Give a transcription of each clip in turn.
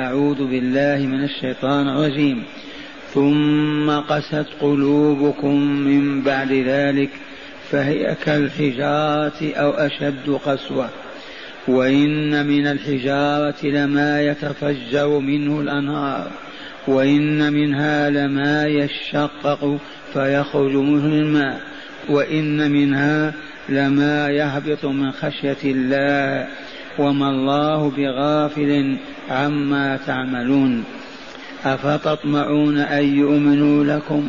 أعوذ بالله من الشيطان الرجيم. ثم قست قلوبكم من بعد ذلك فهي كالحجارة أو أشد قسوة. وإن من الحجارة لما يتفجر منه الأنهار وإن منها لما يشقق فيخرج منه الماء وإن منها لما يهبط من خشية الله وما الله بغافل عما تعملون أفتطمعون أن يؤمنوا لكم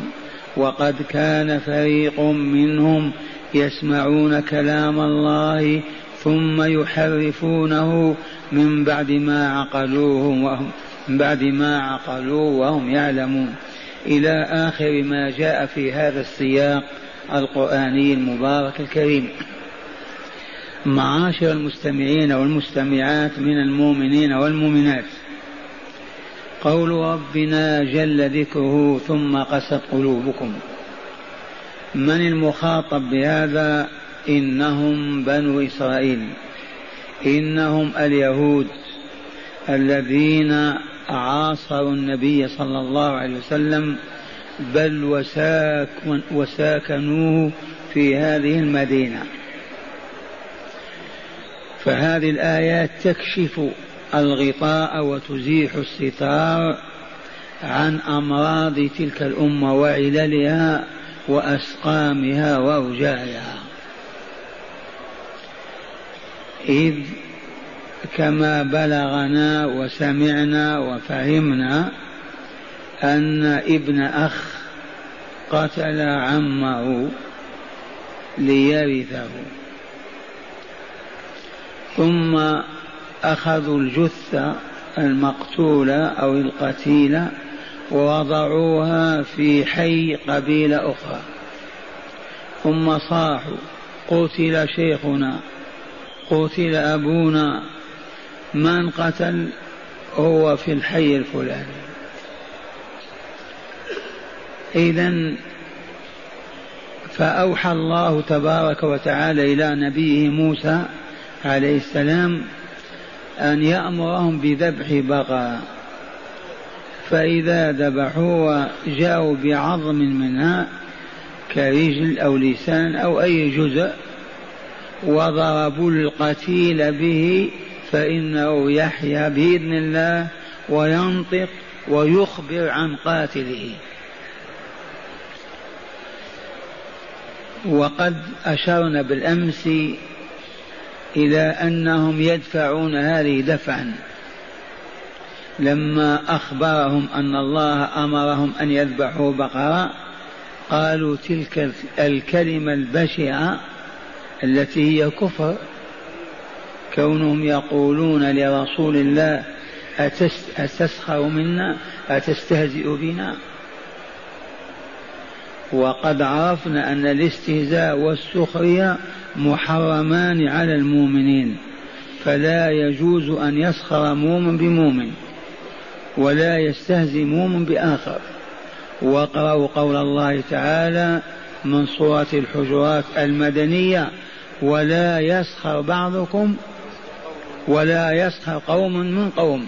وقد كان فريق منهم يسمعون كلام الله ثم يحرفونه من بعد ما عقلوه وهم من بعد ما عقلوه وهم يعلمون. إلى آخر ما جاء في هذا السياق القرآني المبارك الكريم. معاشر المستمعين والمستمعات من المؤمنين والمؤمنات. قول ربنا جل ذكره ثم قست قلوبكم. من المخاطب بهذا؟ إنهم بنو إسرائيل. إنهم اليهود الذين عاصروا النبي صلى الله عليه وسلم بل وساك وساكنوه في هذه المدينة. فهذه الآيات تكشف الغطاء وتزيح الستار عن أمراض تلك الأمة وعللها وأسقامها وأوجاعها. إذ كما بلغنا وسمعنا وفهمنا أن ابن أخ قتل عمه ليرثه. ثم أخذوا الجثة المقتولة أو القتيلة ووضعوها في حي قبيلة أخرى. ثم صاحوا. قتل شيخنا. قتل أبونا. من قتل؟ هو في الحي الفلاني. إذا فأوحى الله تبارك وتعالى إلى نبيه موسى عليه السلام أن يأمرهم بذبح بقرة. فإذا ذبحوا وجاءوا بعظم منها كرجل أو لسان أو أي جزء وضربوا القتيل به فإنه يحيا بإذن الله وينطق ويخبر عن قاتله. وقد أشرنا بالأمس إلى أنهم يدفعون هذه دفعا. لما أخبرهم أن الله أمرهم أن يذبحوا بقرة قالوا تلك الكلمة البشعة التي هي كفر. كونهم يقولون لرسول الله أتسخر منا؟ أتستهزئ بنا؟ وقد عرفنا أن الاستهزاء والسخرية محرمان على المؤمنين فلا يجوز أن يسخر مؤمن بمؤمن ولا يستهزي مؤمن بآخر. واقرأوا قول الله تعالى من سورة الحجرات المدنية ولا يسخر بعضكم ولا يسخر قوم من قوم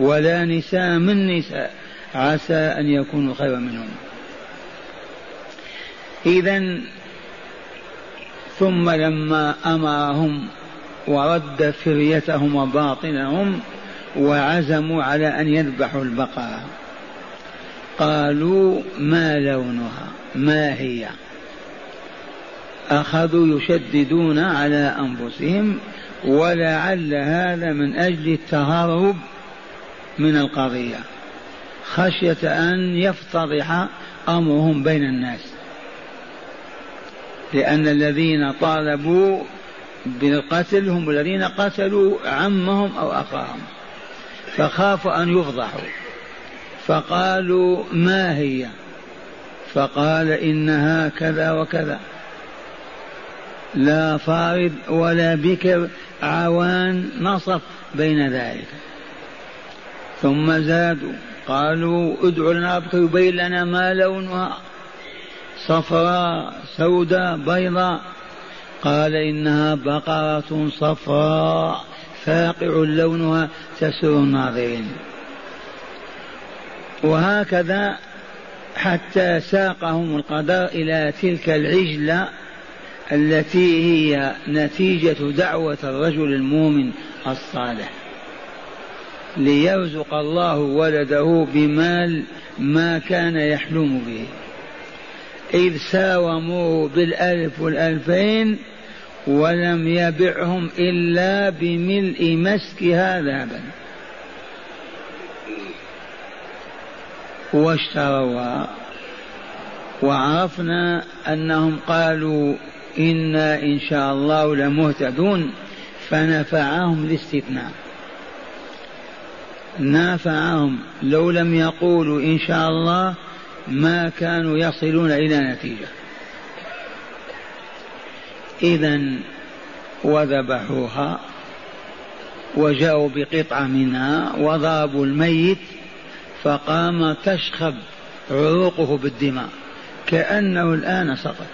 ولا نساء من نساء عسى أن يكونوا خيرا منهم. إذا ثم لما أمرهم ورد فريتهم وباطنهم وعزموا على أن يذبحوا البقرة قالوا ما لونها؟ ما هي؟ أخذوا يشددون على أنفسهم ولعل هذا من أجل التهرب من القضية خشية أن يفتضح أمرهم بين الناس. لأن الذين طالبوا بالقتل هم الذين قتلوا عمهم أو أخاهم فخافوا أن يفضحوا. فقالوا ما هي؟ فقال إنها كذا وكذا. لا فارض ولا بكر عوان نصف بين ذلك. ثم زادوا قالوا ادعوا لنا ربك يبين لنا ما لونها. صفراء سوداء بيضاء. قال إنها بقرة صفراء فاقع لونها تسر الناظرين. وهكذا حتى ساقهم القدر إلى تلك العجلة التي هي نتيجة دعوة الرجل المؤمن الصالح. ليرزق الله ولده بمال ما كان يحلم به. إذ ساوموه بالألف والألفين ولم يبعهم إلا بملء مسكها ذهبا واشتروها وعرفنا أنهم قالوا إنا إن شاء الله لمهتدون فنفعهم الاستثناء. نافعهم لو لم يقولوا إن شاء الله ما كانوا يصلون إلى نتيجة. إذا وذبحوها وجاءوا بقطعة منها وضربوا الميت فقام تشخب عروقه بالدماء كأنه الآن سقط.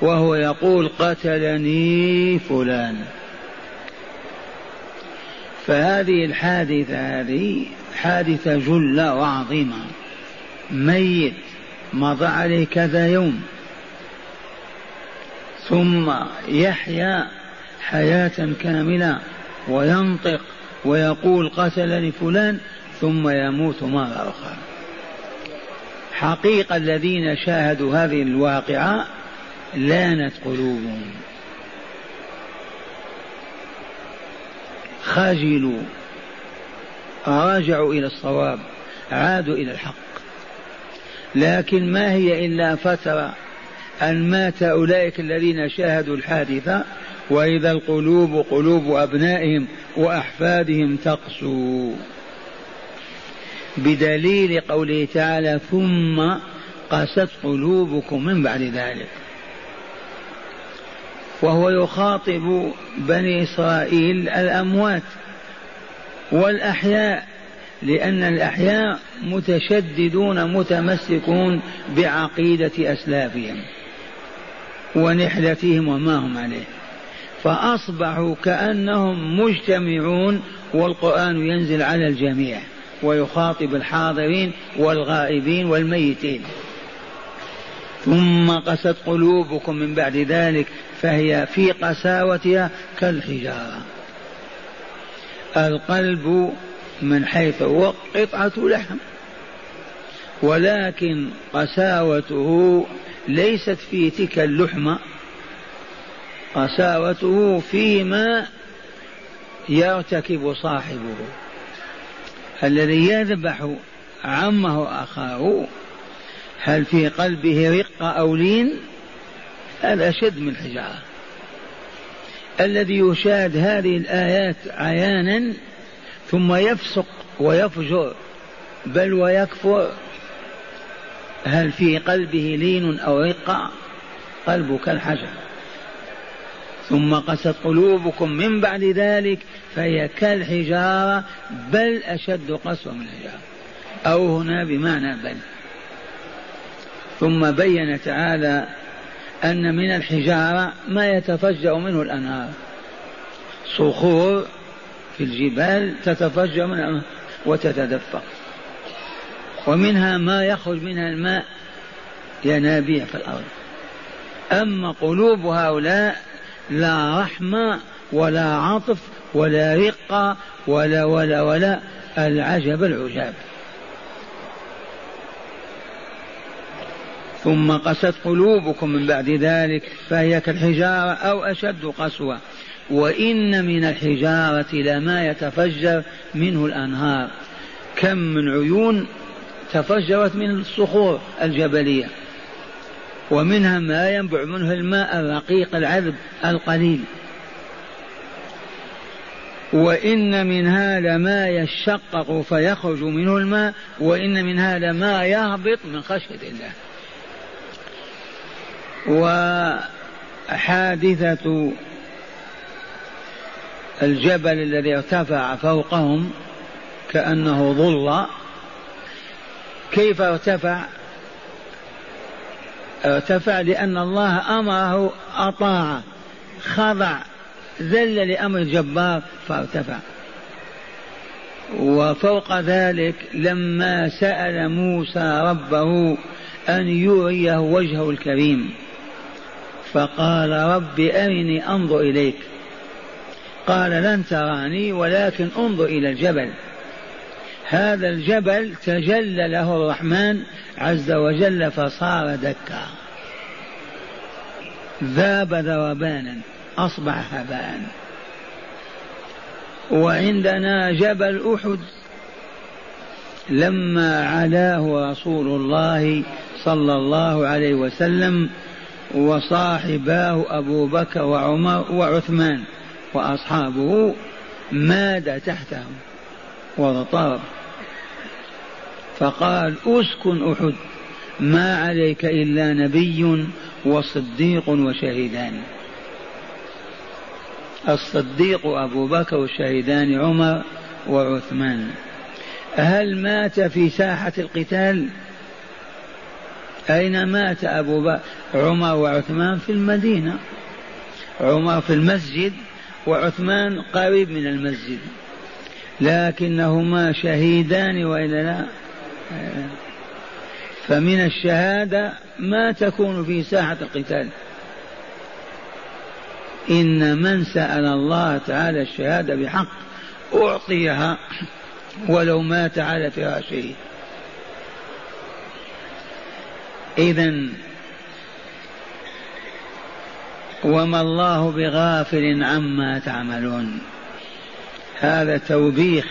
وهو يقول قتلني فلان. فهذه الحادثة هذه حادثة جلة وعظيمة. ميت مضى عليه كذا يوم. ثم يحيا حياة كاملة وينطق ويقول قتلني فلان ثم يموت مرة أخرى. حقيقة الذين شاهدوا هذه الواقعة لانت قلوبهم. خجلوا رجعوا إلى الصواب عادوا إلى الحق. لكن ما هي إلا فترة أن مات أولئك الذين شاهدوا الحادثة وإذا القلوب قلوب أبنائهم وأحفادهم تقسو. بدليل قوله تعالى ثم قست قلوبكم من بعد ذلك وهو يخاطب بني إسرائيل الأموات والأحياء. لأن الأحياء متشددون متمسكون بعقيدة أسلافهم ونحلتهم وما هم عليه. فأصبحوا كأنهم مجتمعون والقرآن ينزل على الجميع ويخاطب الحاضرين والغائبين والميتين. ثم قست قلوبكم من بعد ذلك فهي في قساوتها كالحجارة. القلب من حيث هو قطعة لحم. ولكن قساوته ليست في تلك اللحمة قساوته فيما يرتكب صاحبه. الذي يذبح عمه أخاه هل في قلبه رقة أو لين؟ هذا أشد من الحجارة الذي يشاهد هذه الآيات عيانا ثم يفسق ويفجر بل ويكفر هل في قلبه لين أو رقة قلبه كالحجر ثم قست قلوبكم من بعد ذلك فهي كالحجارة بل أشد قسوة من الحجارة. أو هنا بمعنى بل. ثم بين تعالى أن من الحجارة ما يتفجر منه الأنهار. صخور في الجبال تتفجر منها وتتدفق. ومنها ما يخرج منها الماء ينابيع في الأرض. أما قلوب هؤلاء لا رحمة ولا عطف ولا رقة ولا ولا ولا العجب العجاب. ثم قست قلوبكم من بعد ذلك فهي كالحجارة أو أشد قسوة. وإن من الحجارة لما يتفجر منه الأنهار. كم من عيون تفجرت من الصخور الجبلية ومنها ما ينبع منه الماء الرقيق العذب القليل. وإن منها لما يشقق فيخرج منه الماء وإن منها لما يهبط من خشية الله. وحادثة الجبل الذي ارتفع فوقهم كأنه ظل كيف ارتفع؟ ارتفع لأن الله أمره أطاع خضع ذل لأمر جبار فارتفع. وفوق ذلك لما سأل موسى ربه أن يريه وجهه الكريم فقال رب أرني أنظر إليك. قال لن تراني ولكن انظر إلى الجبل. هذا الجبل تجلى له الرحمن عز وجل فصار دكا. ذاب ذوبانا أصبح هباء. وعندنا جبل أحد لما علاه رسول الله صلى الله عليه وسلم وصاحباه أبو بكر وعمر وعثمان. وأصحابه ماد تحته واضطرب فقال أسكن أحد ما عليك إلا نبي وصديق وشهيدان. الصديق أبو بكر والشهيدان عمر وعثمان. هل مات في ساحة القتال؟ أين مات أبو بكر؟ عمر وعثمان في المدينة. عمر في المسجد وعثمان قريب من المسجد. لكنهما شهيدان وإلا لا؟ فمن الشهادة ما تكون في ساحة القتال. إن من سأل الله تعالى الشهادة بحق أعطيها ولو مات على فراشه. اذا وما الله بغافل عما تعملون. هذا توبيخ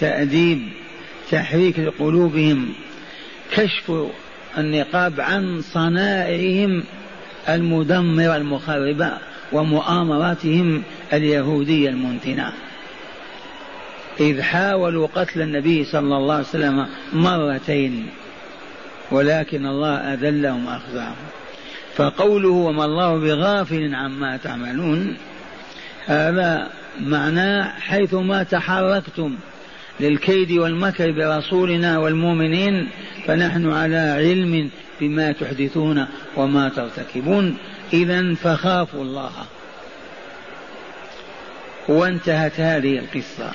تأديب تحريك لقلوبهم كشف النقاب عن صنائعهم المدمرة المخربة ومؤامراتهم اليهودية المنتنة. إذ حاولوا قتل النبي صلى الله عليه وسلم مرتين ولكن الله أذلهم وأخزاهم. فقوله وما الله بغافل عما تعملون هذا معناه حيثما تحركتم للكيد والمكر برسولنا والمؤمنين فنحن على علم بما تحدثون وما ترتكبون. اذا فخافوا الله. وانتهت هذه القصة.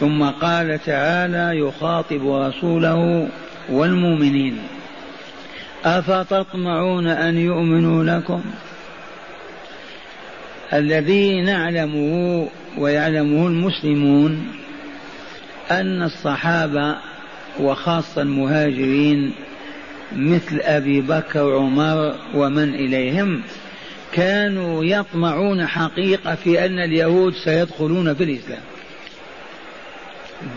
ثم قال تعالى يخاطب رسوله والمؤمنين. أفتطمعون أن يؤمنوا لكم؟ الذي نعلمه ويعلمه المسلمون أن الصحابة وخاصة المهاجرين مثل أبي بكر وعمر ومن إليهم كانوا يطمعون حقيقة في أن اليهود سيدخلون في الإسلام.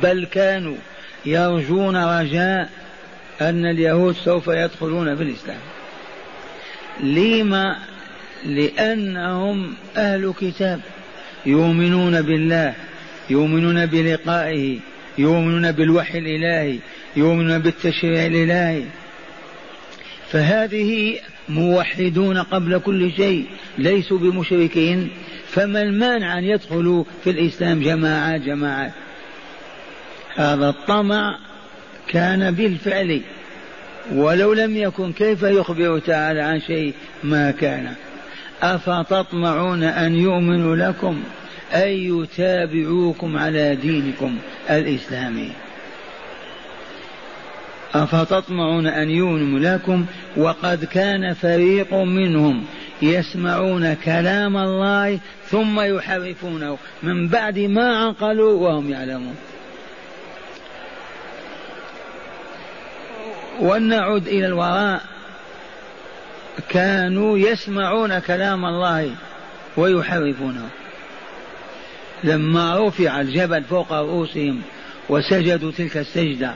بل كانوا يرجون رجاء أن اليهود سوف يدخلون في الإسلام. لما؟ لأنهم أهل كتاب يؤمنون بالله يؤمنون بلقائه يؤمنون بالوحي الإلهي يؤمنون بالتشريع الإلهي. فهذه موحدون قبل كل شيء ليسوا بمشركين. فما المانع أن يدخلوا في الإسلام جماعات جماعات هذا الطمع كان بالفعل ولو لم يكن كيف يخبر تعالى عن شيء ما كان؟ أفتطمعون أن يؤمنوا لكم أي يتابعوكم على دينكم الإسلامي. أفتطمعون أن يؤمنوا لكم وقد كان فريق منهم يسمعون كلام الله ثم يحرفونه من بعد ما عقلوا وهم يعلمون. ولنعد إلى الوراء. كانوا يسمعون كلام الله ويحرفونه. لما رفع الجبل فوق رؤوسهم وسجدوا تلك السجدة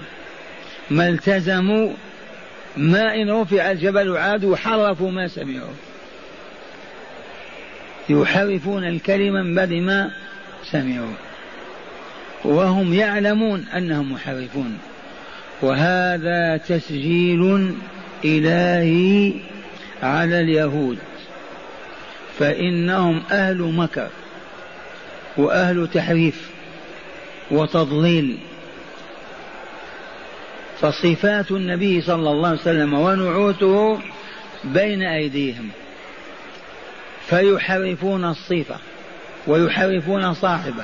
ما التزموا؟ ما إن رفع الجبل عادوا حرفوا ما سمعوا. يحرفون الكلمة من بعد ما سمعوا. وهم يعلمون أنهم محرفون. وهذا تسجيل إلهي على اليهود. فإنهم أهل مكر وأهل تحريف وتضليل. فصفات النبي صلى الله عليه وسلم ونعوته بين أيديهم. فيحرفون الصفة ويحرفون صاحبه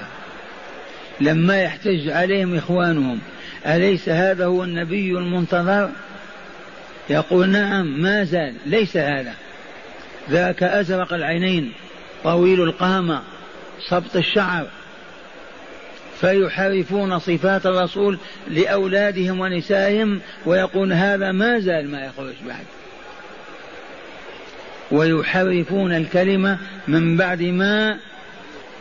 لما يحتج عليهم إخوانهم أليس هذا هو النبي المنتظر؟ يقول نعم ما زال ليس هذا. ذاك أزرق العينين طويل القامة صبط الشعر. فيحرفون صفات الرسول لأولادهم ونسائهم ويقول هذا ما زال ما يخرج بعد. ويحرفون الكلمة من بعد ما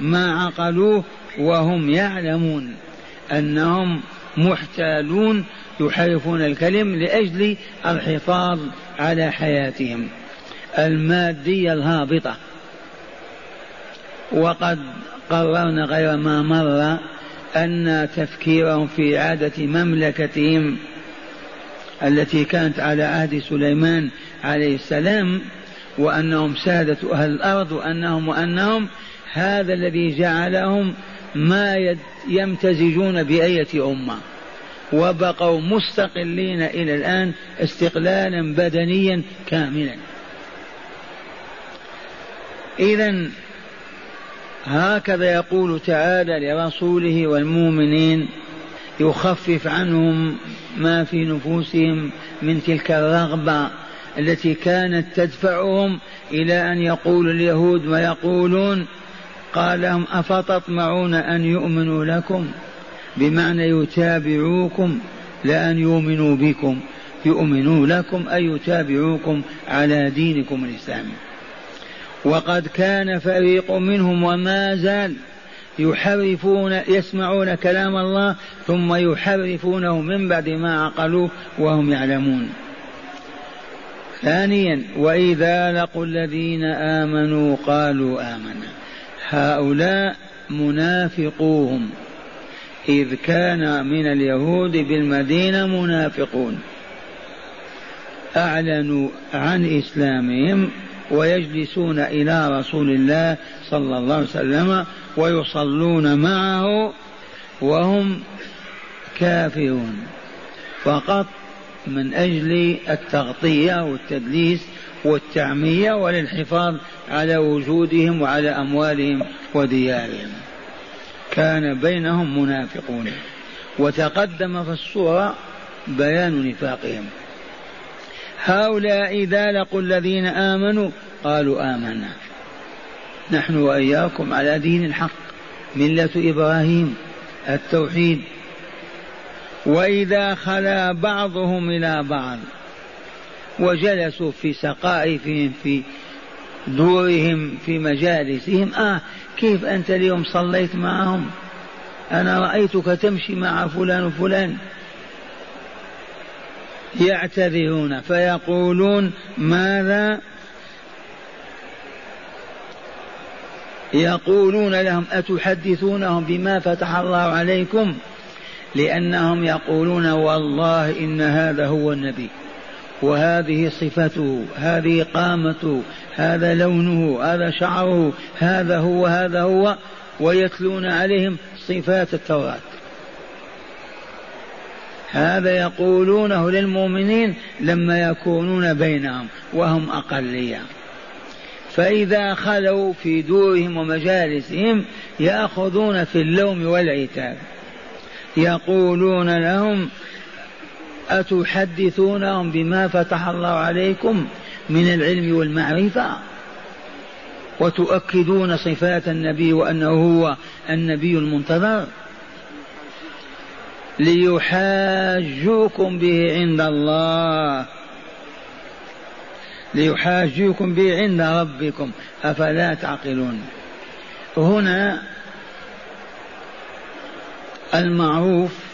ما عقلوه وهم يعلمون أنهم محتالون يحرفون الكلم لأجل الحفاظ على حياتهم المادية الهابطة. وقد قررنا غير ما مر أن تفكيرهم في إعادة مملكتهم التي كانت على عهد سليمان عليه السلام وأنهم سادة أهل الأرض وأنهم وأنهم هذا الذي جعلهم ما يمتزجون بأية أمة وبقوا مستقلين إلى الآن استقلالا بدنيا كاملا. إذا هكذا يقول تعالى لرسوله والمؤمنين يخفف عنهم ما في نفوسهم من تلك الرغبة التي كانت تدفعهم إلى أن يقول اليهود ما يقولون قال لهم أفتطمعون أن يؤمنوا لكم بمعنى يتابعوكم لأن يؤمنوا بكم. يؤمنوا لكم أي يتابعوكم على دينكم الإسلامي. وقد كان فريق منهم وما زال يحرفون يسمعون كلام الله ثم يحرفونه من بعد ما عقلوه وهم يعلمون. ثانيا وإذا لقوا الذين آمنوا قالوا آمنا. هؤلاء منافقوهم إذ كان من اليهود بالمدينة منافقون. أعلنوا عن إسلامهم ويجلسون إلى رسول الله صلى الله عليه وسلم ويصلون معه وهم كافرون. فقط من أجل التغطية والتدليس والتعمية وللحفاظ على وجودهم وعلى أموالهم وديارهم. كان بينهم منافقون. وتقدم في الصورة بيان نفاقهم. هؤلاء إذا لقوا الذين آمنوا قالوا آمنا. نحن وإياكم على دين الحق. ملة إبراهيم التوحيد. وإذا خلا بعضهم إلى بعض. وجلسوا في سقائفهم في دورهم في مجالسهم. آه كيف أنت اليوم صليت معهم؟ أنا رأيتك تمشي مع فلان وفلان. يعتذرون فيقولون ماذا؟ يقولون لهم أتحدثونهم بما فتح الله عليكم؟ لأنهم يقولون والله إن هذا هو النبي. وهذه صفته هذه قامته هذا لونه هذا شعره هذا هو هذا هو ويتلون عليهم صفات التوراة. هذا يقولونه للمؤمنين لما يكونون بينهم وهم أقلية. فإذا خلوا في دورهم ومجالسهم يأخذون في اللوم والعتاب. يقولون لهم أتحدثونهم بما فتح الله عليكم من العلم والمعرفة؟ وتؤكدون صفات النبي وأنه هو النبي المنتظر؟ ليحاجوكم به عند الله. ليحاجوكم به عند ربكم. أفلا تعقلون؟ هنا المعروف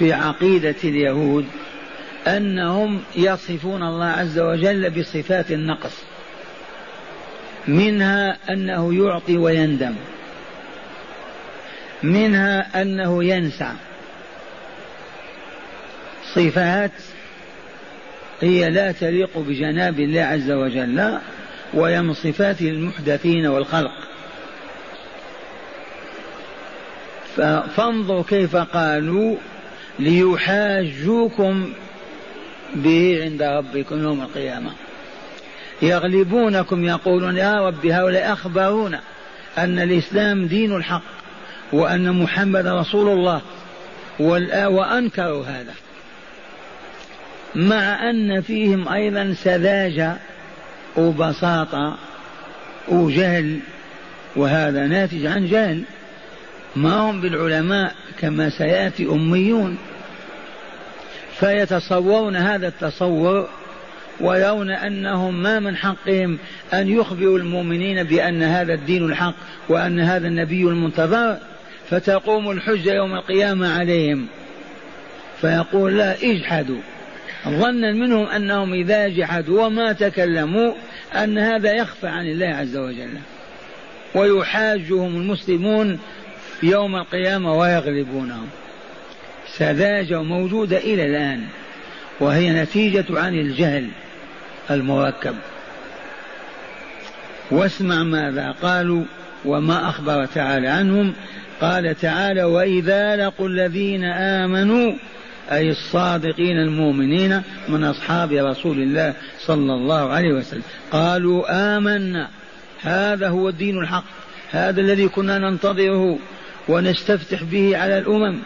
في عقيدة اليهود أنهم يصفون الله عز وجل بصفات النقص منها أنه يعطي ويندم منها أنه ينسى. صفات هي لا تليق بجناب الله عز وجل وهي من صفات المحدثين والخلق. فانظروا كيف قالوا ليحاجوكم به عند ربكم يوم القيامة. يغلبونكم يقولون يا رب هؤلاء أخبرونا أن الإسلام دين الحق وأن محمد رسول الله وأنكروا هذا. مع أن فيهم أيضا سذاجة وبساطة وجهل وهذا ناتج عن جهل. ما هم بالعلماء كما سيأتي أميون فيتصورون هذا التصور ويرون أنهم ما من حقهم أن يخبروا المؤمنين بأن هذا الدين الحق وأن هذا النبي المنتظر فتقوم الحجة يوم القيامة عليهم. فيقول لا اجحدوا. ظنا منهم أنهم إذا جحدوا وما تكلموا أن هذا يخفى عن الله عز وجل. ويحاجهم المسلمون يوم القيامة ويغلبونهم. سذاجة موجودة إلى الآن وهي نتيجة عن الجهل المركب. واسمع ماذا قالوا وما أخبر تعالى عنهم. قال تعالى وإذا لقوا الذين آمنوا أي الصادقين المؤمنين من أصحاب رسول الله صلى الله عليه وسلم قالوا آمنا هذا هو الدين الحق هذا الذي كنا ننتظره. ونستفتح به على الأمم.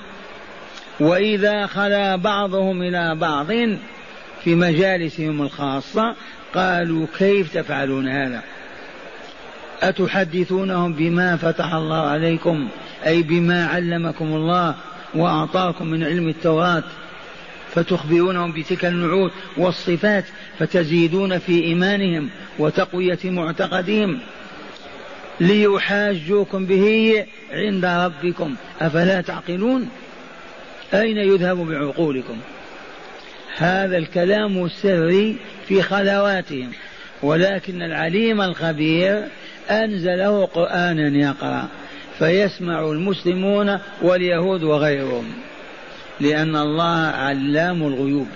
وإذا خلا بعضهم إلى بعض في مجالسهم الخاصة قالوا كيف تفعلون هذا؟ أتحدثونهم بما فتح الله عليكم؟ أي بما علمكم الله وأعطاكم من علم التوراة؟ فتخبرونهم بتلك النعوت والصفات فتزيدون في إيمانهم وتقوية معتقدهم. ليحاجوكم به عند ربكم. أفلا تعقلون؟ أين يذهب بعقولكم؟ هذا الكلام السري في خلواتهم ولكن العليم الخبير أنزله قرآنا يقرأ فيسمع المسلمون واليهود وغيرهم لأن الله علام الغيوب.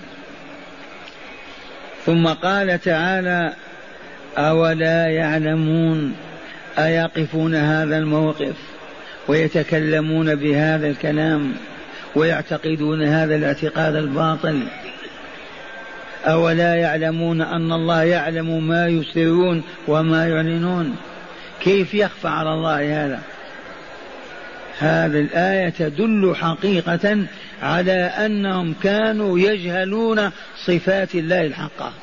ثم قال تعالى أولا يعلمون أيقفون هذا الموقف ويتكلمون بهذا الكلام ويعتقدون هذا الاعتقاد الباطل؟ أولا يعلمون أن الله يعلم ما يسرون وما يعلنون. كيف يخفى على الله هذا؟ هذه الآية تدل حقيقة على أنهم كانوا يجهلون صفات الله الحقة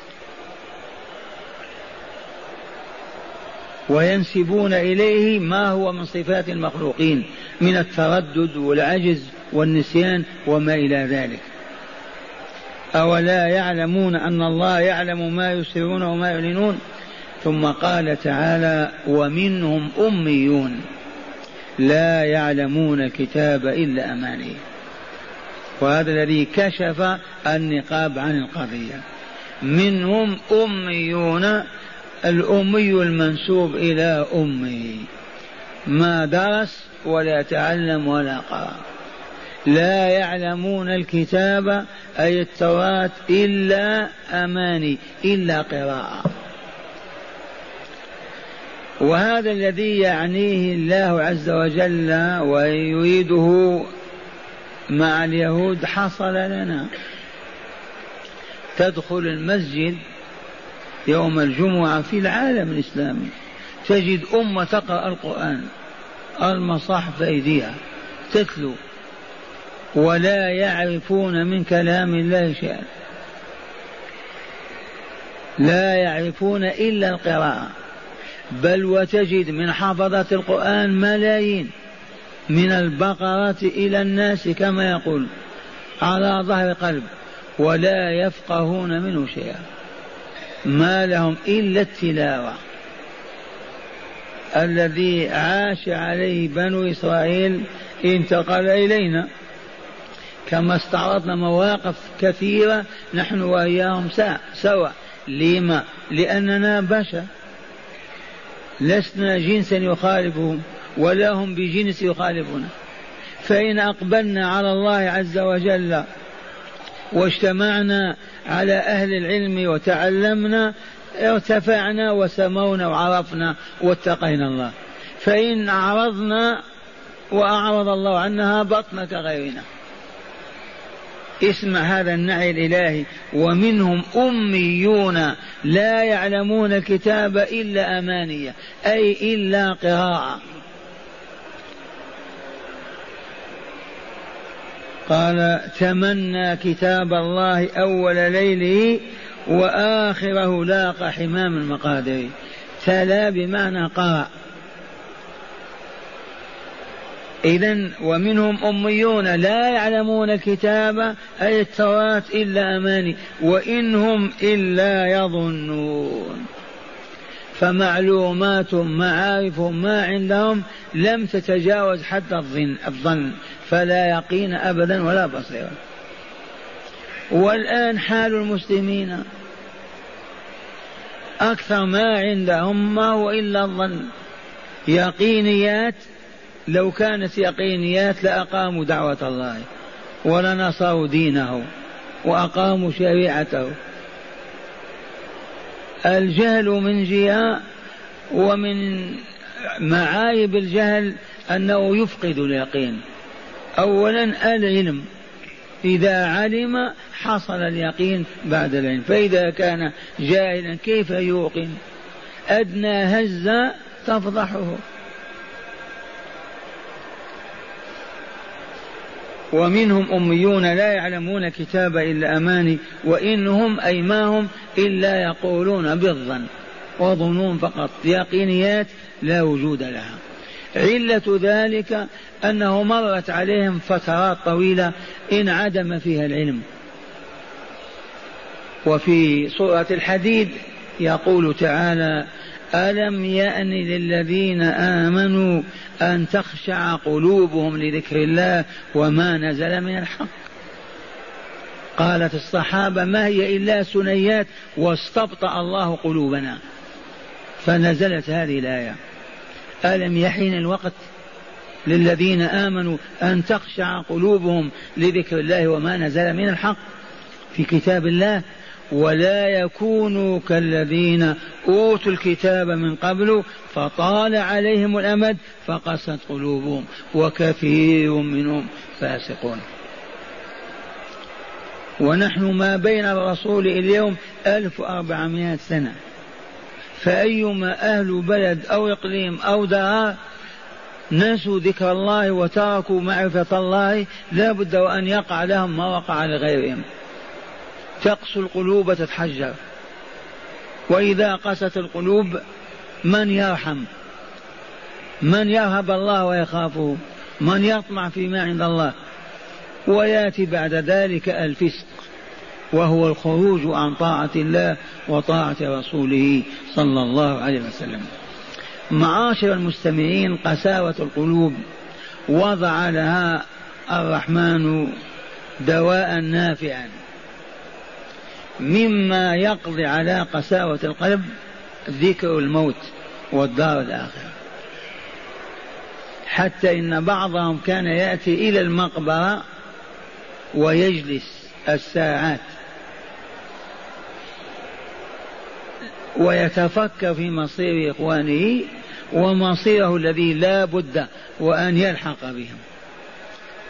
وينسبون إليه ما هو من صفات المخلوقين من التردد والعجز والنسيان وما إلى ذلك. أولا يعلمون أن الله يعلم ما يسرون وما يعلنون. ثم قال تعالى ومنهم أميون لا يعلمون الكتاب إلا أماني. وهذا الذي كشف النقاب عن القضية. منهم أميون الأمي المنسوب إلى أمه ما درس ولا تعلم ولا قرأ. لا يعلمون الكتاب أي التوراة إلا أماني إلا قراءة. وهذا الذي يعنيه الله عز وجل ويريده مع اليهود حصل لنا. تدخل المسجد يوم الجمعة في العالم الإسلامي. تجد أمة تقرأ القرآن. المصاحف في أيديها. تتلو. ولا يعرفون من كلام الله شيئا. لا يعرفون إلا القراءة. بل وتجد من حفظة القرآن ملايين. من البقرة إلى الناس كما يقول. على ظهر قلب. ولا يفقهون منه شيئا. ما لهم إلا التلاوة. الذي عاش عليه بنو إسرائيل انتقل إلينا. كما استعرضنا مواقف كثيرة نحن وإياهم سوا. لما؟ لأننا بشر. لسنا جنسا يخالفهم ولا هم بجنس يخالفنا. فإن أقبلنا على الله عز وجل واجتمعنا على أهل العلم وتعلمنا ارتفعنا وسمونا وعرفنا واتقينا الله. فإن أعرضنا وأعرض الله عنها بطن كغيرنا اسمع هذا النعي الإلهي ومنهم أميون لا يعلمون الكتاب إلا أمانية أي إلا قراءة. قال تمنى كتاب الله أول ليله وآخره لاق حمام المقادير. تلا بمعنى قرأ. إذا ومنهم أميون لا يعلمون الكتاب أي التوراة إلا أماني وإنهم إلا يظنون. فمعلومات معارف ما عندهم لم تتجاوز حتى الظن الظن فلا يقين أبدا ولا بصيرة والآن حال المسلمين. أكثر ما عندهم ما هو إلا الظن. يقينيات لو كانت يقينيات لأقاموا دعوة الله ولنصروا دينه وأقاموا شريعته. الجهل من جهة ومن معايب الجهل أنه يفقد اليقين. أولا العلم. إذا علم حصل اليقين بعد العلم. فإذا كان جاهلا كيف يوقن؟ أدنى هزة تفضحه. ومنهم أميون لا يعلمون كتاب إلا أماني وإنهم أي ما هم إلا يقولون بالظن وظنون فقط يقينيات لا وجود لها. علة ذلك أنه مرت عليهم فترات طويلة انعدم فيها العلم. وفي سورة الحديد يقول تعالى ألم يأن للذين آمنوا أن تخشع قلوبهم لذكر الله وما نزل من الحق؟ قالت الصحابة ما هي إلا سنيات واستبطأ الله قلوبنا. فنزلت هذه الآية. ألم يحين الوقت للذين آمنوا أن تخشع قلوبهم لذكر الله وما نزل من الحق؟ في كتاب الله ولا يكونوا كالذين أوتوا الكتاب من قبل فطال عليهم الأمد فقست قلوبهم وكثير منهم فاسقون. ونحن ما بين الرسول اليوم ألف وأربعمائة سنة. فأيما أهل بلد أو إقليم أو دار نسوا ذكر الله وتركوا معرفة الله لا بد وأن يقع لهم ما وقع لغيرهم. تقسو القلوب تتحجر. وإذا قست القلوب من يرحم؟ من يرهب الله ويخافه؟ من يطمع فيما عند الله؟ ويأتي بعد ذلك الفسق وهو الخروج عن طاعة الله وطاعة رسوله صلى الله عليه وسلم. معاشر المستمعين قساوة القلوب. وضع لها الرحمن دواء نافعا. مما يقضي على قساوة القلب ذكر الموت والدار الآخرة. حتى إن بعضهم كان يأتي إلى المقبرة ويجلس الساعات ويتفكر في مصير إخوانه ومصيره الذي لا بد وأن يلحق بهم.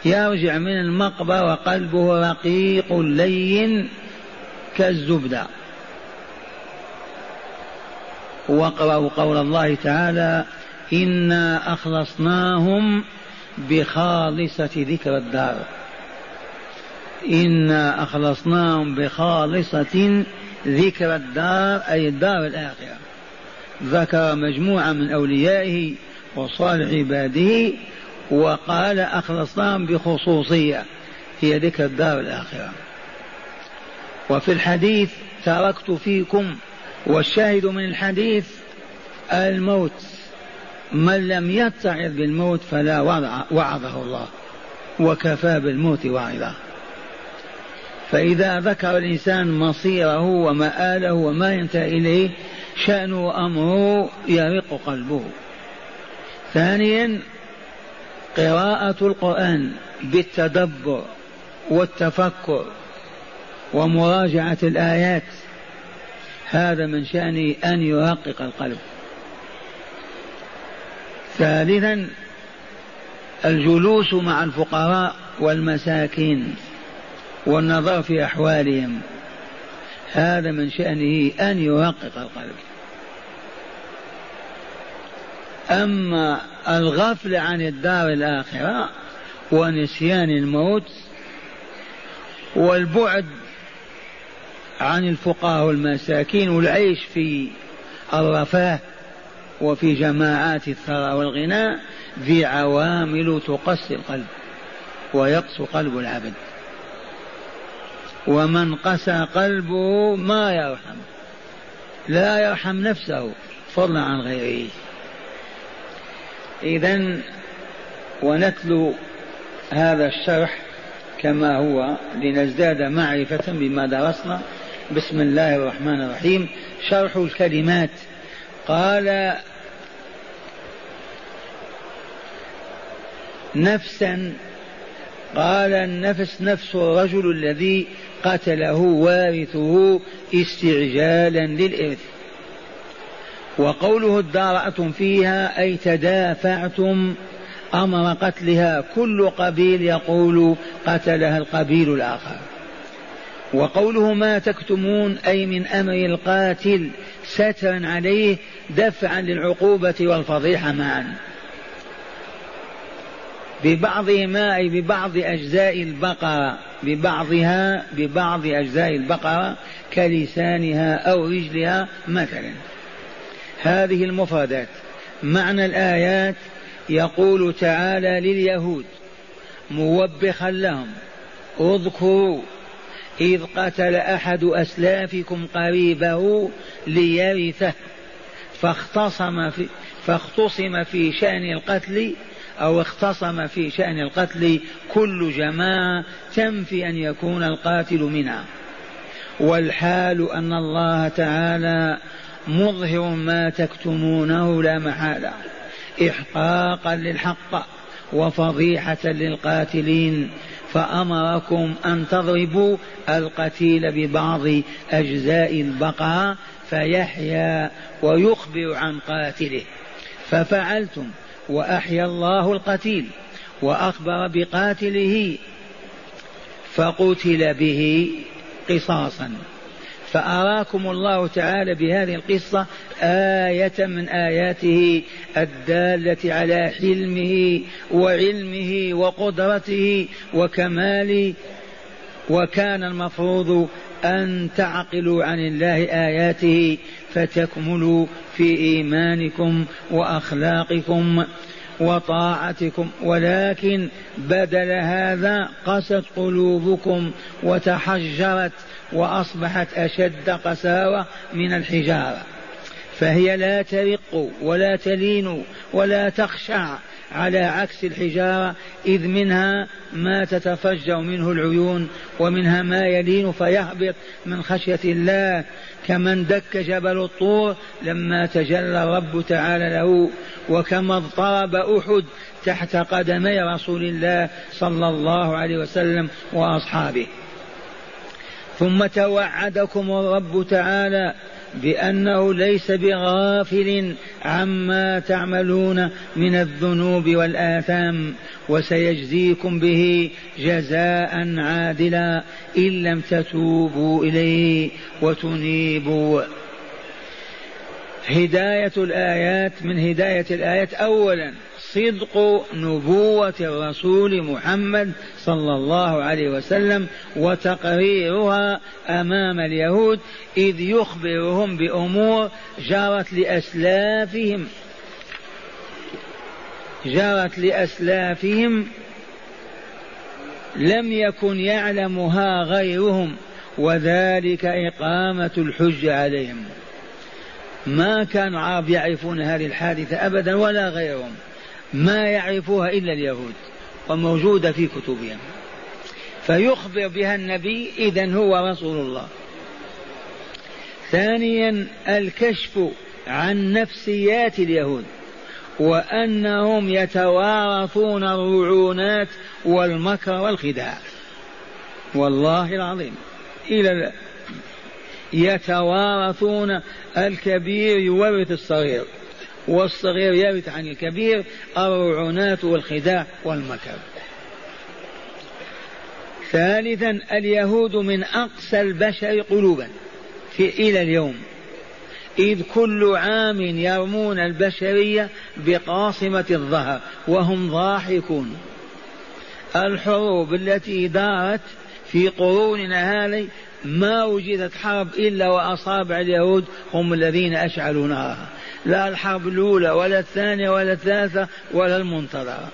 يرجع من المقبرة وقلبه رقيق لين كالزبدة واقرأوا قول الله تعالى إنا أخلصناهم بخالصة ذكر الدار. إنا أخلصناهم بخالصة ذكر الدار أي الدار الآخرة. ذكر مجموعة من أوليائه وصالح عباده وقال أخلصناهم بخصوصية هي ذكر الدار الآخرة. وفي الحديث تركت فيكم والشاهد من الحديث الموت. من لم يتعظ بالموت فلا وعظه الله وكفى بالموت واعظا فإذا ذكر الإنسان مصيره ومآله وما ينتهي إليه شأنه وأمره يرق قلبه. ثانيا قراءة القرآن بالتدبر والتفكر. ومراجعة الآيات. هذا من شأنه أن يرقق القلب. ثالثا الجلوس مع الفقراء والمساكين والنظر في أحوالهم. هذا من شأنه أن يرقق القلب. أما الغفل عن الدار الآخرة ونسيان الموت والبعد عن الفقراء والمساكين والعيش في الرفاه وفي جماعات الثراء والغناء ذي عوامل تقسي القلب ويقسو قلب العبد. ومن قسى قلبه ما يرحم لا يرحم نفسه فضلا عن غيره. إذا ونتلو هذا الشرح كما هو لنزداد معرفة بما درسنا بسم الله الرحمن الرحيم. شرح الكلمات. قال نفسا. قال النفس نفس الرجل الذي قتله وارثه استعجالا للإرث. وقوله ادارأتم فيها أي تدافعتم أمر قتلها. كل قبيل يقول قتلها القبيل الآخر. وقوله ما تكتمون أي من أمر القاتل سترا عليه دفعا للعقوبة والفضيحة معا. ببعضهما أي ببعض أجزاء البقرة ببعضها ببعض أجزاء البقرة كلسانها أو رجلها مثلا. هذه المفردات. معنى الآيات يقول تعالى لليهود موبخا لهم اذكروا إذ قتل أحد أسلافكم قريبه ليرثه. فاختصم في فاختصم في شأن القتل أو اختصم في شأن القتل كل جماعة تنفي أن يكون القاتل منها. والحال أن الله تعالى مظهر ما تكتمونه لا محالة. إحقاقا للحق وفضيحة للقاتلين. فأمركم أن تضربوا القتيل ببعض أجزاء البقرة فيحيا ويخبر عن قاتله. ففعلتم وأحيا الله القتيل وأخبر بقاتله فقتل به قصاصا. فأراكم الله تعالى بهذه القصة آية من آياته الدالة على حلمه وعلمه وقدرته وكمال وكان المفروض أن تعقلوا عن الله آياته فتكملوا في إيمانكم وأخلاقكم وطاعتكم ولكن بدل هذا قست قلوبكم وتحجرت وأصبحت أشد قساوة من الحجارة. فهي لا ترق ولا تلين ولا تخشع على عكس الحجارة إذ منها ما تتفجر منه العيون ومنها ما يلين فيهبط من خشية الله. كمن دك جبل الطور لما تجلى الرب تعالى له وكما اضطرب أحد تحت قدمي رسول الله صلى الله عليه وسلم وأصحابه. ثم توعدكم الرب تعالى بأنه ليس بغافل عما تعملون من الذنوب والآثام وسيجزيكم به جزاء عادلا إن لم تتوبوا إليه وتنيبوا. هداية الآيات من هداية الآيات اولا صدق نبوة الرسول محمد صلى الله عليه وسلم وتقريرها أمام اليهود إذ يخبرهم بأمور جرت لأسلافهم. جرت لأسلافهم. لم يكن يعلمها غيرهم وذلك إقامة الحج عليهم. ما كان العرب يعرفون هذه الحادثة أبدا ولا غيرهم. ما يعرفها إلا اليهود وموجودة في كتبهم. فيخبر بها النبي إذا هو رسول الله. ثانيا الكشف عن نفسيات اليهود وأنهم يتوارثون الرعونات والمكر والخداع. والله العظيم. إلى يتوارثون الكبير يورث الصغير. والصغير يرث عن الكبير الرعونات والخداع والمكر. ثالثا اليهود من أقسى البشر قلوبا في إلى اليوم. إذ كل عام يرمون البشرية بقاصمة الظهر وهم ضاحكون. الحروب التي دارت في قروننا هذه ما وجدت حرب إلا وأصابع اليهود هم الذين أشعلوا نارها. لا الحرب الأولى ولا الثانية ولا الثالثة ولا المنتظرة.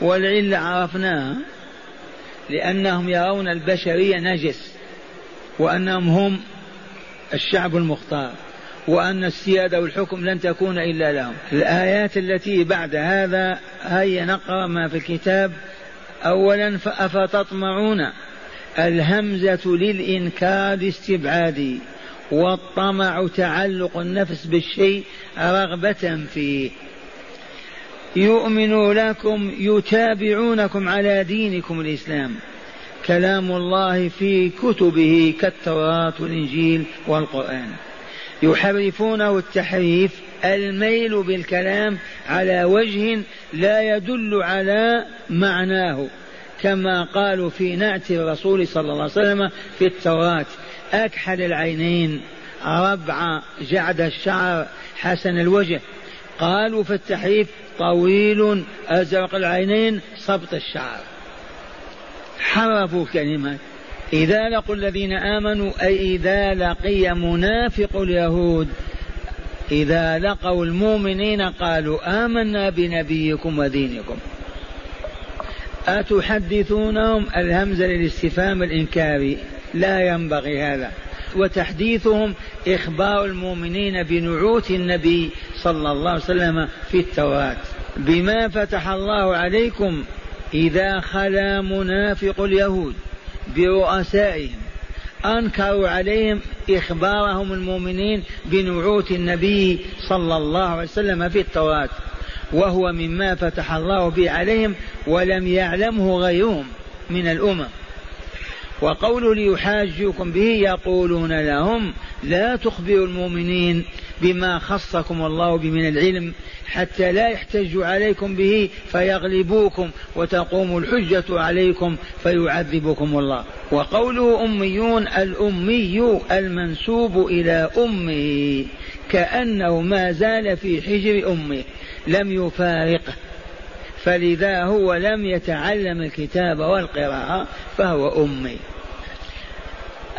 والعلة عرفناها لأنهم يرون البشرية نجس وأنهم هم الشعب المختار وأن السيادة والحكم لن تكون إلا لهم. الآيات التي بعد هذا هيا نقرأ ما في الكتاب. أولا أفتطمعون الهمزة للإنكار استبعادي. والطمع تعلق النفس بالشيء رغبة فيه. يؤمن لكم يتابعونكم على دينكم الإسلام. كلام الله في كتبه كالتوراة والإنجيل والقرآن. يحرفونه التحريف الميل بالكلام على وجه لا يدل على معناه كما قالوا في نعت الرسول صلى الله عليه وسلم في التوراة. أكحل العينين ربع جعد الشعر حسن الوجه. قالوا في التحريف طويل أزرق العينين صبط الشعر. حرفوا كلمات إذا لقوا الذين آمنوا أي إذا لقي منافق اليهود. إذا لقوا المؤمنين قالوا آمنا بنبيكم ودينكم. أتحدثونهم الهمزة للاستفهام الإنكاري؟ لا ينبغي هذا. وتحديثهم إخبار المؤمنين بنعوت النبي صلى الله عليه وسلم في التوراة. بما فتح الله عليكم إذا خلا منافق اليهود برؤسائهم. أنكروا عليهم إخبارهم المؤمنين بنعوت النبي صلى الله عليه وسلم في التوراة. وهو مما فتح الله به عليهم ولم يعلمه غيرهم من الأمم. وقوله ليحاجوكم به يقولون لهم لا تخبروا المؤمنين بما خصكم الله به من العلم حتى لا يحتجوا عليكم به فيغلبوكم وتقوم الحجة عليكم فيعذبكم الله. وقوله أميون الأمي المنسوب إلى أمه كأنه ما زال في حجر أمه لم يفارقه فلذا هو لم يتعلم الكتاب والقراءة فهو أمي.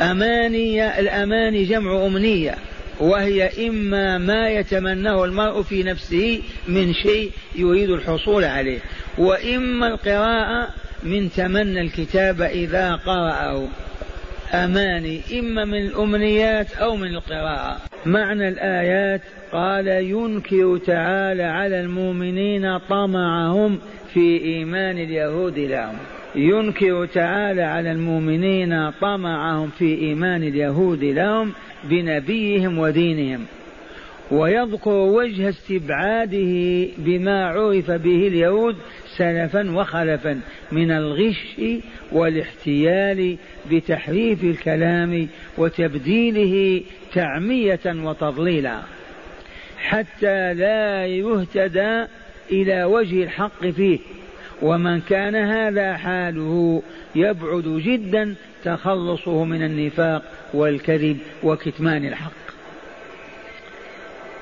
أماني الأماني جمع أمنية وهي إما ما يتمناه المرء في نفسه من شيء يريد الحصول عليه وإما القراءة من تمنى الكتاب إذا قرأه. أماني إما من الأمنيات أو من القراءة. معنى الآيات قال ينكر تعالى على المؤمنين طمعهم في إيمان اليهود لهم. ينكر تعالى على المؤمنين طمعهم في إيمان اليهود لهم بنبيهم ودينهم. ويذكر وجه استبعاده بما عرف به اليهود سلفا وخلفا من الغش والاحتيال بتحريف الكلام وتبديله تعمية وتضليلا. حتى لا يهتدى إلى وجه الحق فيه. ومن كان هذا حاله يبعد جدا تخلصه من النفاق والكذب وكتمان الحق.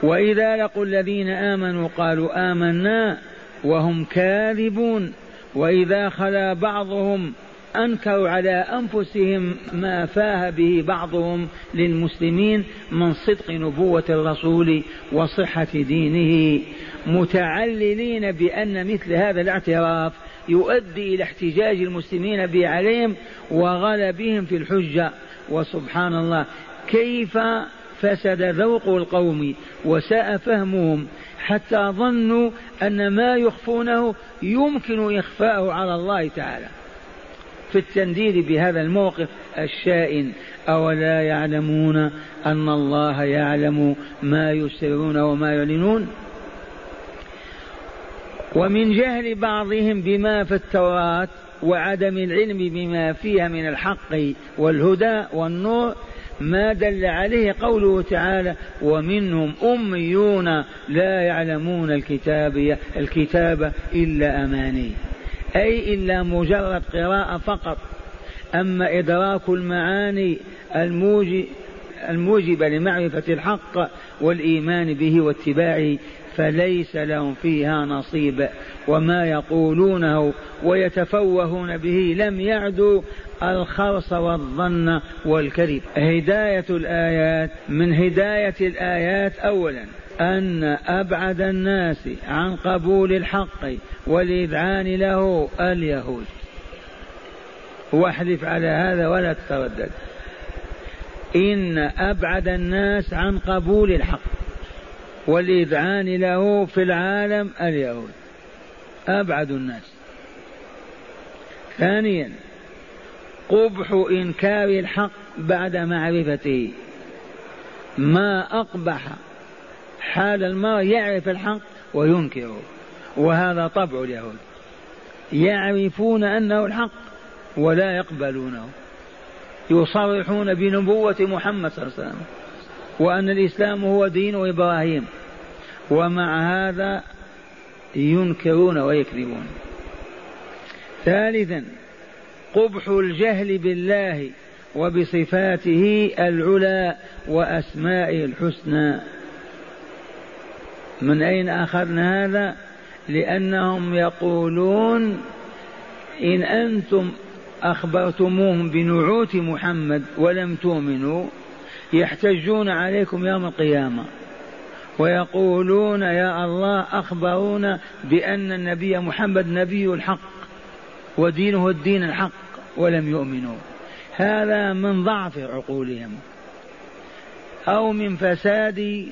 وإذا لقوا الذين آمنوا قالوا آمنا وهم كاذبون. وإذا خلا بعضهم انكروا على أنفسهم ما فاه به بعضهم للمسلمين من صدق نبوة الرسول وصحة دينه. متعللين بأن مثل هذا الاعتراف يؤدي إلى احتجاج المسلمين به عليهم وغلبهم في الحجة. وسبحان الله كيف فسد ذوق القوم وساء فهمهم حتى ظنوا أن ما يخفونه يمكن إخفاءه على الله تعالى. في التنديد بهذا الموقف الشائن أولا يعلمون أن الله يعلم ما يسرون وما يعلنون؟ ومن جهل بعضهم بما في التوراة وعدم العلم بما فيها من الحق والهدى والنور ما دل عليه قوله تعالى ومنهم أميون لا يعلمون الكتاب الكتاب إلا أماني. أي إلا مجرد قراءة فقط. أما إدراك المعاني الموجبة لمعرفة الحق والإيمان به واتباعه فليس لهم فيها نصيب. وما يقولونه ويتفوهون به لم يعدوا الخرص والظن والكذب. هداية الآيات من هداية الآيات أولا. أن أبعد الناس عن قبول الحق والإذعان له اليهود. واحلف على هذا ولا تتردد. إن أبعد الناس عن قبول الحق والإذعان له في العالم اليهود. أبعد الناس. ثانيا قبح إنكار الحق بعد معرفته. ما أقبح حال المرء يعرف الحق وينكره وهذا طبع اليهود. يعرفون أنه الحق ولا يقبلونه. يصرحون بنبوة محمد صلى الله عليه وسلم وأن الإسلام هو دين إبراهيم ومع هذا ينكرون ويكذبون. ثالثا قبح الجهل بالله وبصفاته العلى وأسمائه الحسنى. من أين أخذنا هذا؟ لأنهم يقولون إن أنتم أخبرتموهم بنعوت محمد ولم تؤمنوا يحتجون عليكم يوم القيامة ويقولون يا الله أخبرونا بأن النبي محمد نبي الحق ودينه الدين الحق ولم يؤمنوا. هذا من ضعف عقولهم أو من فساد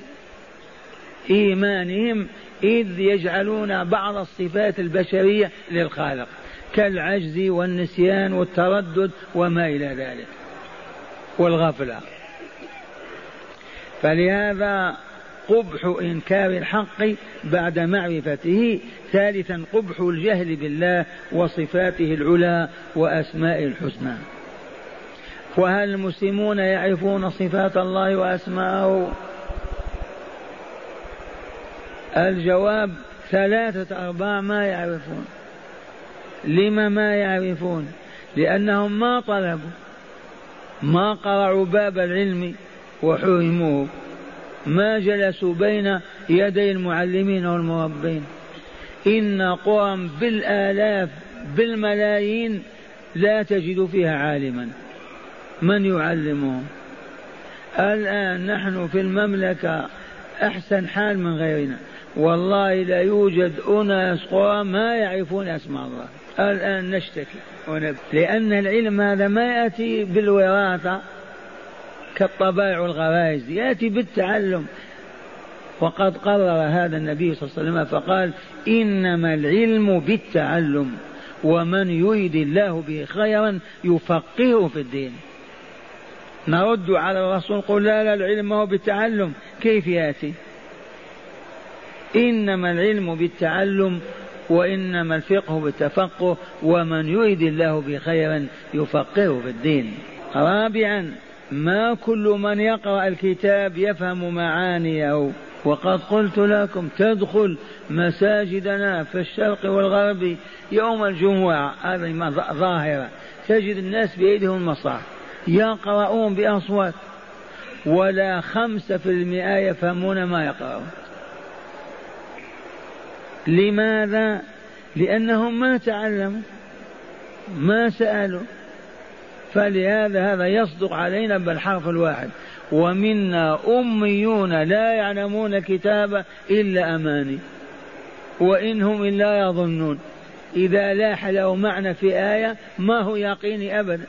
إيمانهم إذ يجعلون بعض الصفات البشرية للخالق كالعجز والنسيان والتردد وما إلى ذلك والغفلة. فلهذا قبح إنكار الحق بعد معرفته ثالثا قبح الجهل بالله وصفاته العلى وأسمائه الحسنى. وهل المسلمون يعرفون صفات الله وأسماءه؟ الجواب ثلاثة أرباع ما يعرفون. لما ما يعرفون؟ لأنهم ما طلبوا ما قرعوا باب العلم وحرموه. ما جلسوا بين يدي المعلمين والمربين. إن قرى بالآلاف بالملايين لا تجد فيها عالما. من يعلمهم؟ الآن نحن في المملكة أحسن حال من غيرنا. والله لا يوجد أناس قرى ما يعرفون أسماء الله. الآن نشتكي لأن العلم هذا ما يأتي بالوراثة كالطبائع والغرائز يأتي بالتعلم. وقد قرر هذا النبي صلى الله عليه وسلم فقال إنما العلم بالتعلم ومن يريد الله به خيرا يفقهه في الدين. نرد على الرسول قل لا لا العلم هو بالتعلم. كيف يأتي؟ إنما العلم بالتعلم وإنما الفقه بالتفقه ومن يريد الله بخيرا يفقهه في الدين. رابعا ما كل من يقرأ الكتاب يفهم معانيه. وقد قلت لكم تدخل مساجدنا في الشرق والغرب يوم الجمعة. هذه ظاهرة. تجد الناس بأيديهم المصاحف يقرؤون بأصوات. ولا خمسة في المئة يفهمون ما يقرؤون. لماذا؟ لأنهم ما تعلموا ما سألوا. فلهذا هذا يصدق علينا بالحرف الواحد. ومنا أميون لا يعلمون الكتاب إلا أماني وإن هم إلا يظنون. إذا لاح له معنى في آية ما هو يقيني أبدا.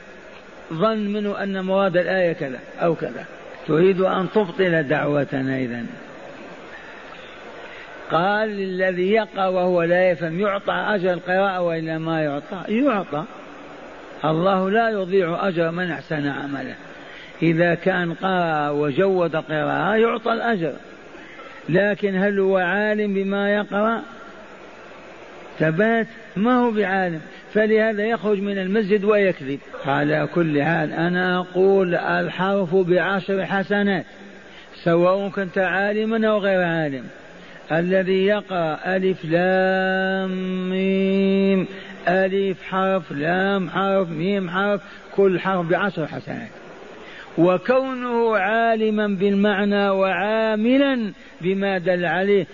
ظن منه أن مراد الآية كذا أو كذا. تريد أن تبطل دعوتنا إذا قال للذي يقرأ وهو لا يفهم يعطى أجر القراءة وإلا ما يعطى؟ يعطى. الله لا يضيع أجر من أحسن عمله. إذا كان قرأ وجود قراءة يعطى الأجر. لكن هل هو عالم بما يقرأ؟ ثبات ما هو بعالم. فلهذا يخرج من المسجد ويكذب. على كل حال أنا أقول الحرف بعشر حسنات سواء كنت عالما أو غير عالم. الذي يقرأ ألف لام ميم ألف حرف لام حرف ميم حرف كل حرف بعشر حسنات. وكونه عالما بالمعنى وعاملا بما دل عليه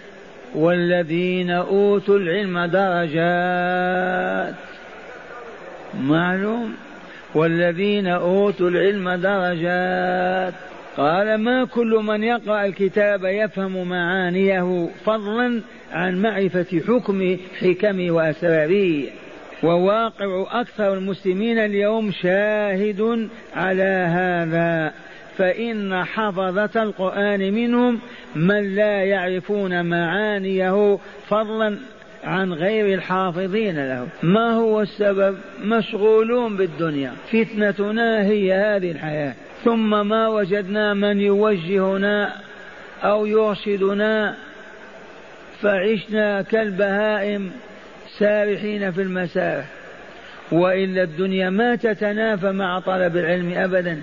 والذين أوتوا العلم درجات. معلوم؟ والذين أوتوا العلم درجات. قال ما كل من يقرأ الكتاب يفهم معانيه فضلا عن معرفة حكمه حكمه وأسراره. وواقع أكثر المسلمين اليوم شاهد على هذا فإن حفظة القرآن منهم من لا يعرفون معانيه فضلا عن غير الحافظين له. ما هو السبب؟ مشغولون بالدنيا. فتنتنا هي هذه الحياة. ثم ما وجدنا من يوجهنا أو يرشدنا فعشنا كالبهائم سارحين في المسارح. وإلا الدنيا ما تتنافى مع طلب العلم أبدا.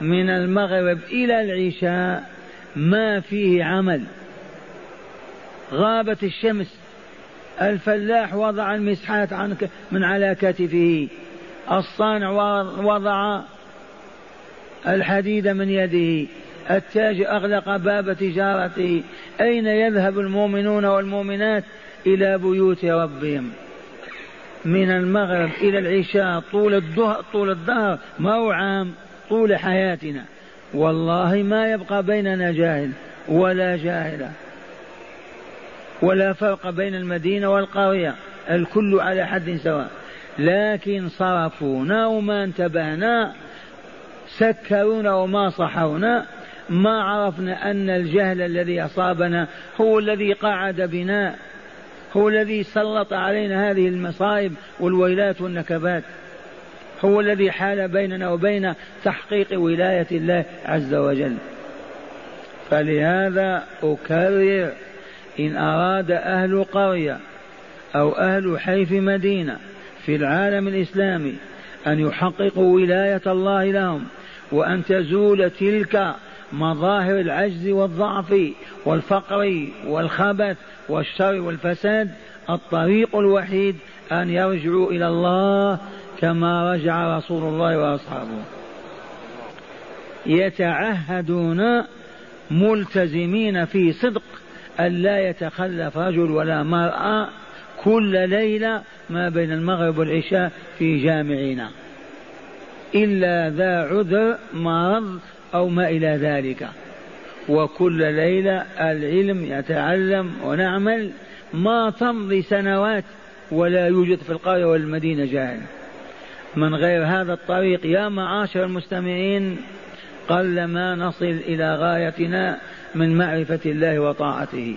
من المغرب إلى العشاء ما فيه عمل. غابت الشمس. الفلاح وضع المسحات عنك من على كتفه. الصانع وضع الحديد من يده. التاجر أغلق باب تجارته أين يذهب المؤمنون والمؤمنات إلى بيوت ربهم؟ من المغرب إلى العشاء طول الظهر طول الظهر ما هو عام طول حياتنا. والله ما يبقى بيننا جاهل ولا جاهلة. ولا فرق بين المدينة والقرية الكل على حد سواء. لكن صرفونا وما انتبهنا سكرونا وما صحونا ما عرفنا أن الجهل الذي أصابنا هو الذي قعد بنا هو الذي سلط علينا هذه المصائب والويلات والنكبات هو الذي حال بيننا وبين تحقيق ولاية الله عز وجل. فلهذا أكرر إن أراد أهل قرية أو أهل حي في مدينة في العالم الإسلامي أن يحققوا ولاية الله لهم وأن تزول تلك مظاهر العجز والضعف والفقر والخبث والشر والفساد الطريق الوحيد أن يرجعوا إلى الله كما رجع رسول الله وأصحابه. يتعهدون ملتزمين في صدق أن لا يتخلف رجل ولا مرأة كل ليلة ما بين المغرب والعشاء في جامعنا. إلا ذا عذر مرض أو ما إلى ذلك. وكل ليلة العلم يتعلم ونعمل ما تمضي سنوات ولا يوجد في القرية والمدينة جاهل. من غير هذا الطريق يا معاشر المستمعين قل ما نصل إلى غايتنا من معرفة الله وطاعته.